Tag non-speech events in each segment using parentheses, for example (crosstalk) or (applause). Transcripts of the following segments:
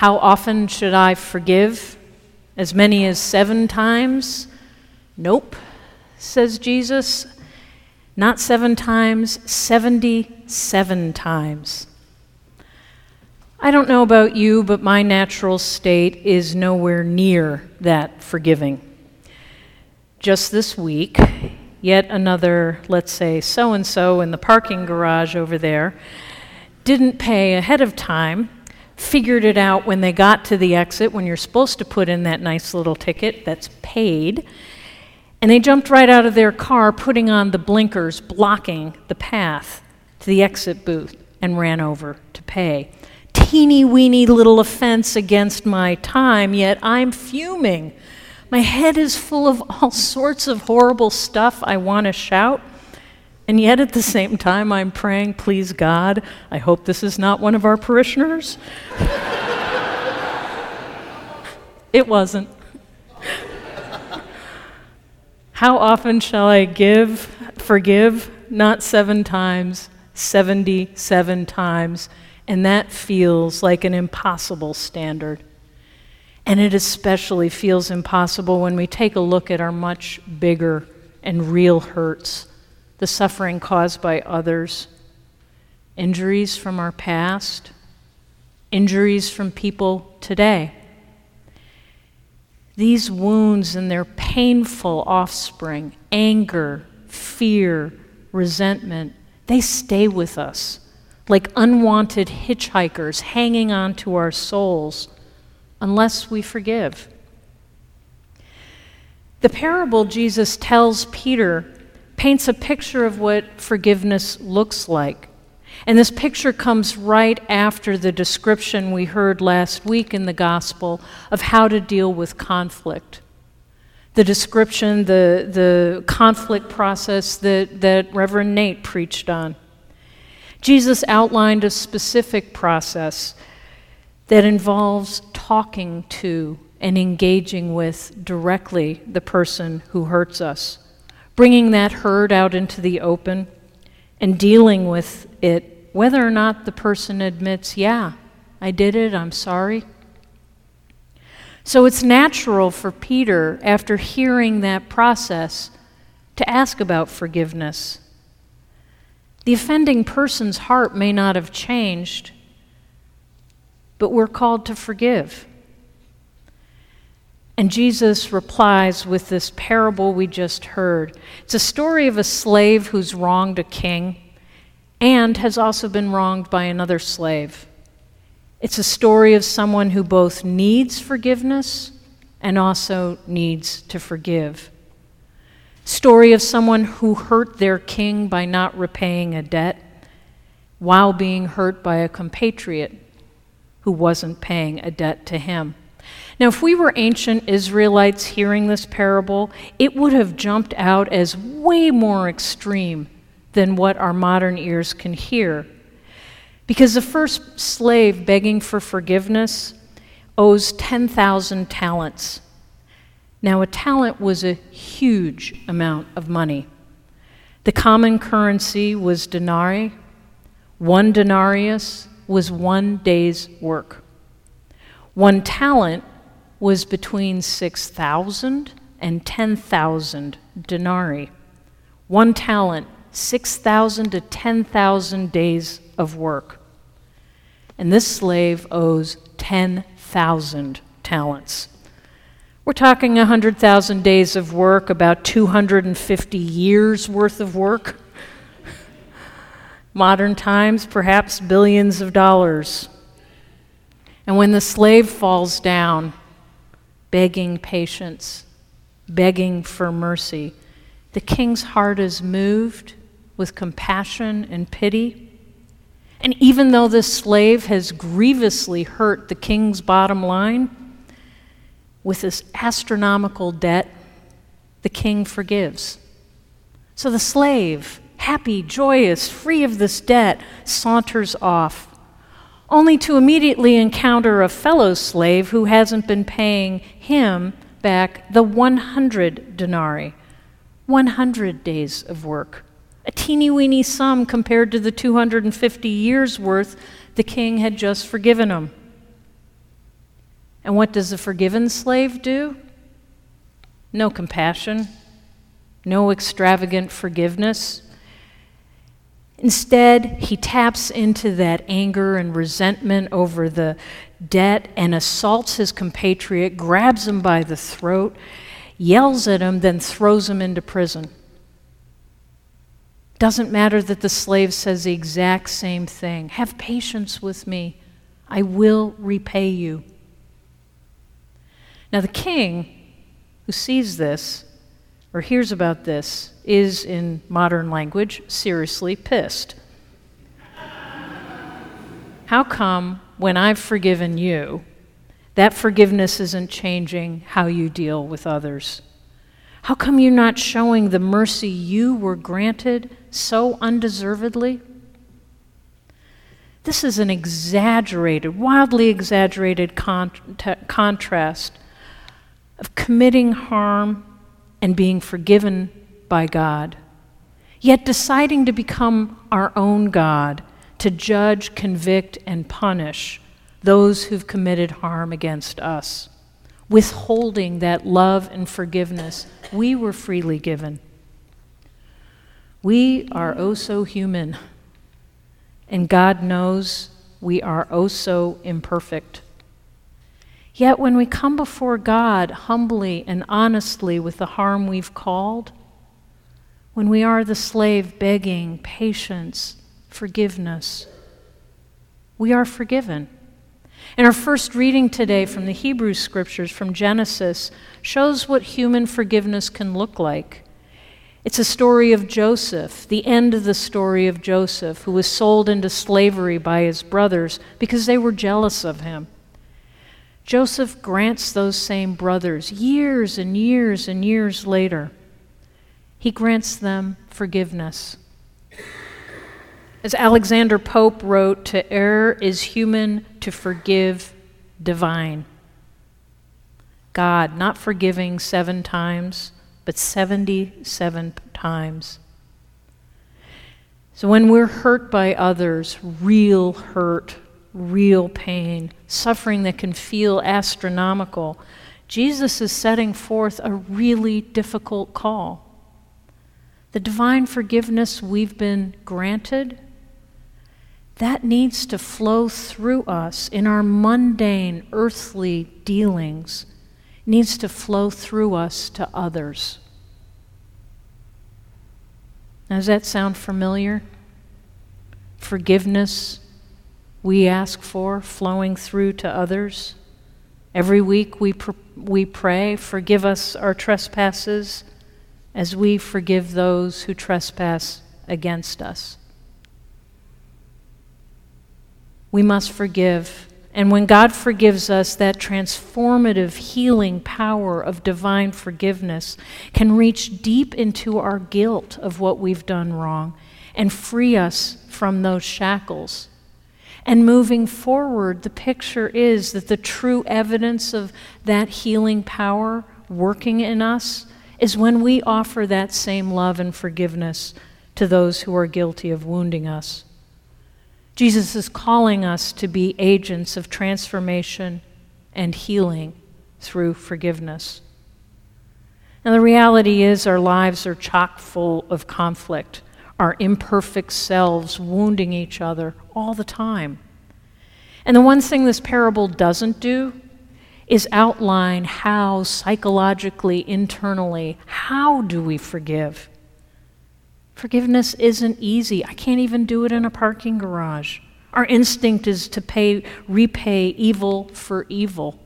How often should I forgive? As many as seven times? Nope, says Jesus. Not seven times, 77 times. I don't know about you, but my natural state is nowhere near that forgiving. Just this week, yet another, let's say, so and so in the parking garage over there, didn't pay ahead of time, figured it out when they got to the exit, when you're supposed to put in that nice little ticket that's paid, and they jumped right out of their car, putting on the blinkers, blocking the path to the exit booth, and ran over to pay teeny weeny little offense against my time, yet I'm fuming. My head is full of all (laughs) sorts of horrible stuff I want to shout. And yet at the same time, I'm praying, please God, I hope this is not one of our parishioners. (laughs) it wasn't. How often shall I give, forgive? Not seven times, 77 times and that feels like an impossible standard. And it especially feels impossible when we take a look at our much bigger and real hurts, the suffering caused by others, injuries from our past, injuries from people today. These wounds and their painful offspring, anger, fear, resentment, they stay with us like unwanted hitchhikers hanging on to our souls unless we forgive. The parable Jesus tells Peter paints a picture of what forgiveness looks like. And this picture comes right after the description we heard last week in the gospel of how to deal with conflict. The description, the, the conflict process that, that Reverend Nate preached on. Jesus outlined a specific process that involves talking to and engaging with directly the person who hurts us, bringing that hurt out into the open and dealing with it, whether or not the person admits, yeah, I did it, I'm sorry. So it's natural for Peter, after hearing that process, to ask about forgiveness the offending person's heart may not have changed, but we're called to forgive. And Jesus replies with this parable we just heard. It's a story of a slave who's wronged a king and has also been wronged by another slave. It's a story of someone who both needs forgiveness and also needs to forgive story of someone who hurt their king by not repaying a debt while being hurt by a compatriot who wasn't paying a debt to him. Now, if we were ancient Israelites hearing this parable, it would have jumped out as way more extreme than what our modern ears can hear. Because the first slave begging for forgiveness owes 10,000 talents now, a talent was a huge amount of money. The common currency was denarii. One denarius was one day's work. One talent was between 6,000 and 10,000 denarii. One talent, 6,000 to 10,000 days of work. And this slave owes 10,000 talents. We're talking 100,000 days of work, about 250 years worth of work. (laughs) Modern times, perhaps billions of dollars. And when the slave falls down, begging patience, begging for mercy, the king's heart is moved with compassion and pity. And even though this slave has grievously hurt the king's bottom line, with this astronomical debt, the king forgives. So the slave, happy, joyous, free of this debt, saunters off, only to immediately encounter a fellow slave who hasn't been paying him back the 100 denarii, 100 days of work. A teeny weeny sum compared to the 250 years worth the king had just forgiven him. And what does the forgiven slave do? No compassion, no extravagant forgiveness. Instead, he taps into that anger and resentment over the debt and assaults his compatriot, grabs him by the throat, yells at him, then throws him into prison. Doesn't matter that the slave says the exact same thing Have patience with me, I will repay you. Now, the king who sees this or hears about this is, in modern language, seriously pissed. How come when I've forgiven you, that forgiveness isn't changing how you deal with others? How come you're not showing the mercy you were granted so undeservedly? This is an exaggerated, wildly exaggerated con- t- contrast of committing harm and being forgiven by God, yet deciding to become our own God, to judge, convict, and punish those who've committed harm against us, withholding that love and forgiveness we were freely given. We are oh so human, and God knows we are oh so imperfect. Yet when we come before God humbly and honestly with the harm we've called, when we are the slave begging patience, forgiveness, we are forgiven. And our first reading today from the Hebrew scriptures from Genesis shows what human forgiveness can look like. It's a story of Joseph, the end of the story of Joseph, who was sold into slavery by his brothers because they were jealous of him. Joseph grants those same brothers years and years and years later. He grants them forgiveness. As Alexander Pope wrote, to err is human, to forgive divine. God not forgiving seven times, but 77 times. So when we're hurt by others, real hurt, real pain, suffering that can feel astronomical, Jesus is setting forth a really difficult call. The divine forgiveness we've been granted, that needs to flow through us in our mundane, earthly dealings, needs to flow through us to others. Now, does that sound familiar? Forgiveness we ask for flowing through to others. Every week we, pr- we pray, Forgive us our trespasses as we forgive those who trespass against us. We must forgive. And when God forgives us, that transformative healing power of divine forgiveness can reach deep into our guilt of what we've done wrong and free us from those shackles and moving forward, the picture is that the true evidence of that healing power working in us is when we offer that same love and forgiveness to those who are guilty of wounding us. Jesus is calling us to be agents of transformation and healing through forgiveness. And the reality is, our lives are chock full of conflict our imperfect selves wounding each other all the time. And the one thing this parable doesn't do is outline how psychologically, internally, how do we forgive? Forgiveness isn't easy. I can't even do it in a parking garage. Our instinct is to pay, repay evil for evil.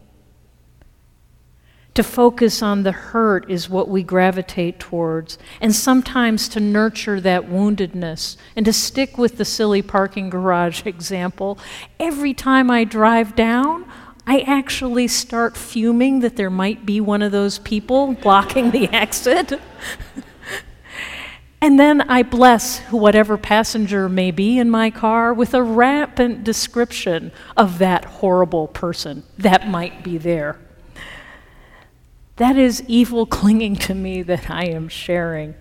To focus on the hurt is what we gravitate towards, and sometimes to nurture that woundedness. And to stick with the silly parking garage (laughs) example, every time I drive down, I actually start fuming that there might be one of those people (laughs) blocking the exit. (laughs) and then I bless whatever passenger may be in my car with a rampant description of that horrible person that might be there. That is evil clinging to me that I am sharing.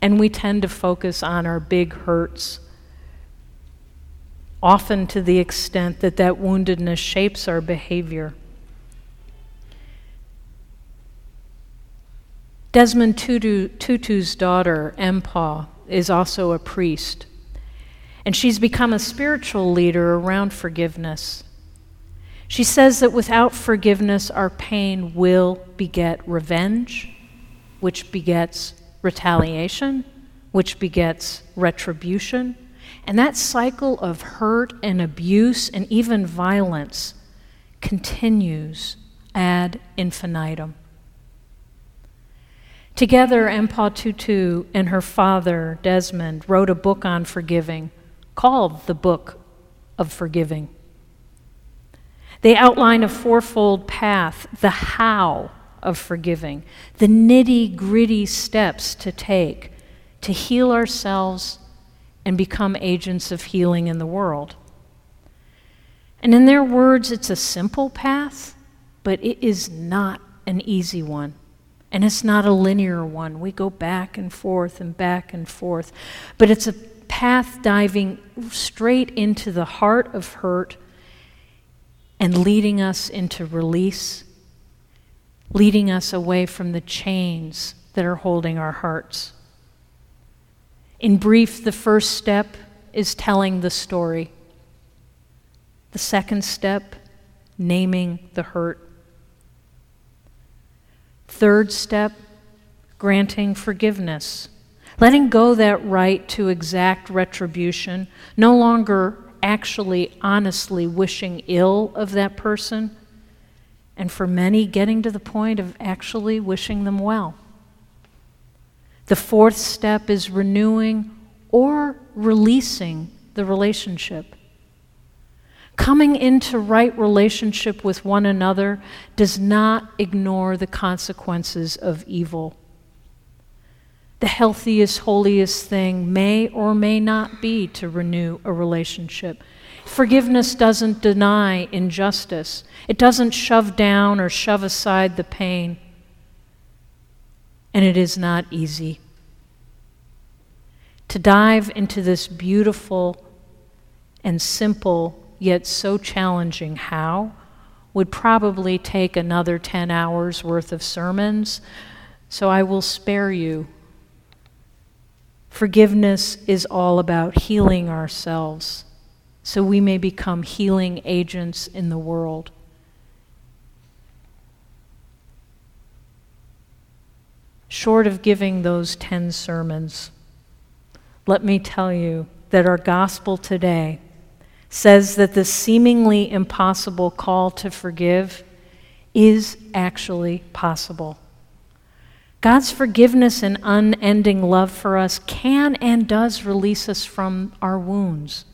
And we tend to focus on our big hurts. often to the extent that that woundedness shapes our behavior. Desmond Tutu, Tutu's daughter, Mpho, is also a priest, and she's become a spiritual leader around forgiveness. She says that without forgiveness, our pain will beget revenge, which begets retaliation, which begets retribution. And that cycle of hurt and abuse and even violence continues ad infinitum. Together, Mpho Tutu and her father, Desmond, wrote a book on forgiving called The Book of Forgiving. They outline a fourfold path, the how of forgiving, the nitty gritty steps to take to heal ourselves and become agents of healing in the world. And in their words, it's a simple path, but it is not an easy one. And it's not a linear one. We go back and forth and back and forth. But it's a path diving straight into the heart of hurt and leading us into release, leading us away from the chains that are holding our hearts. In brief, the first step is telling the story. The second step, naming the hurt. Third step, granting forgiveness. Letting go that right to exact retribution, no longer actually honestly wishing ill of that person, and for many, getting to the point of actually wishing them well. The fourth step is renewing or releasing the relationship. Coming into right relationship with one another does not ignore the consequences of evil. The healthiest, holiest thing may or may not be to renew a relationship. Forgiveness doesn't deny injustice, it doesn't shove down or shove aside the pain and it is not easy. To dive into this beautiful and simple, yet so challenging how would probably take another 10 hours worth of sermons, so I will spare you. Forgiveness is all about healing ourselves so we may become healing agents in the world. short of giving those 10 sermons, let me tell you that our gospel today says that the seemingly impossible call to forgive is actually possible. God's forgiveness and unending love for us can and does release us from our wounds.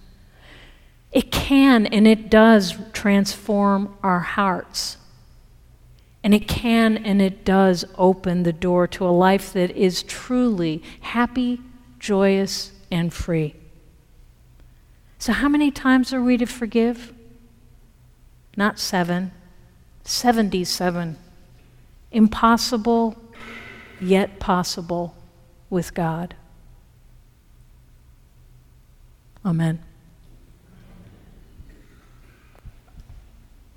It can and it does transform our hearts. And it can and it does open the door to a life that is truly happy, joyous, and free. So, how many times are we to forgive? Not seven, 77. Impossible, yet possible with God. Amen.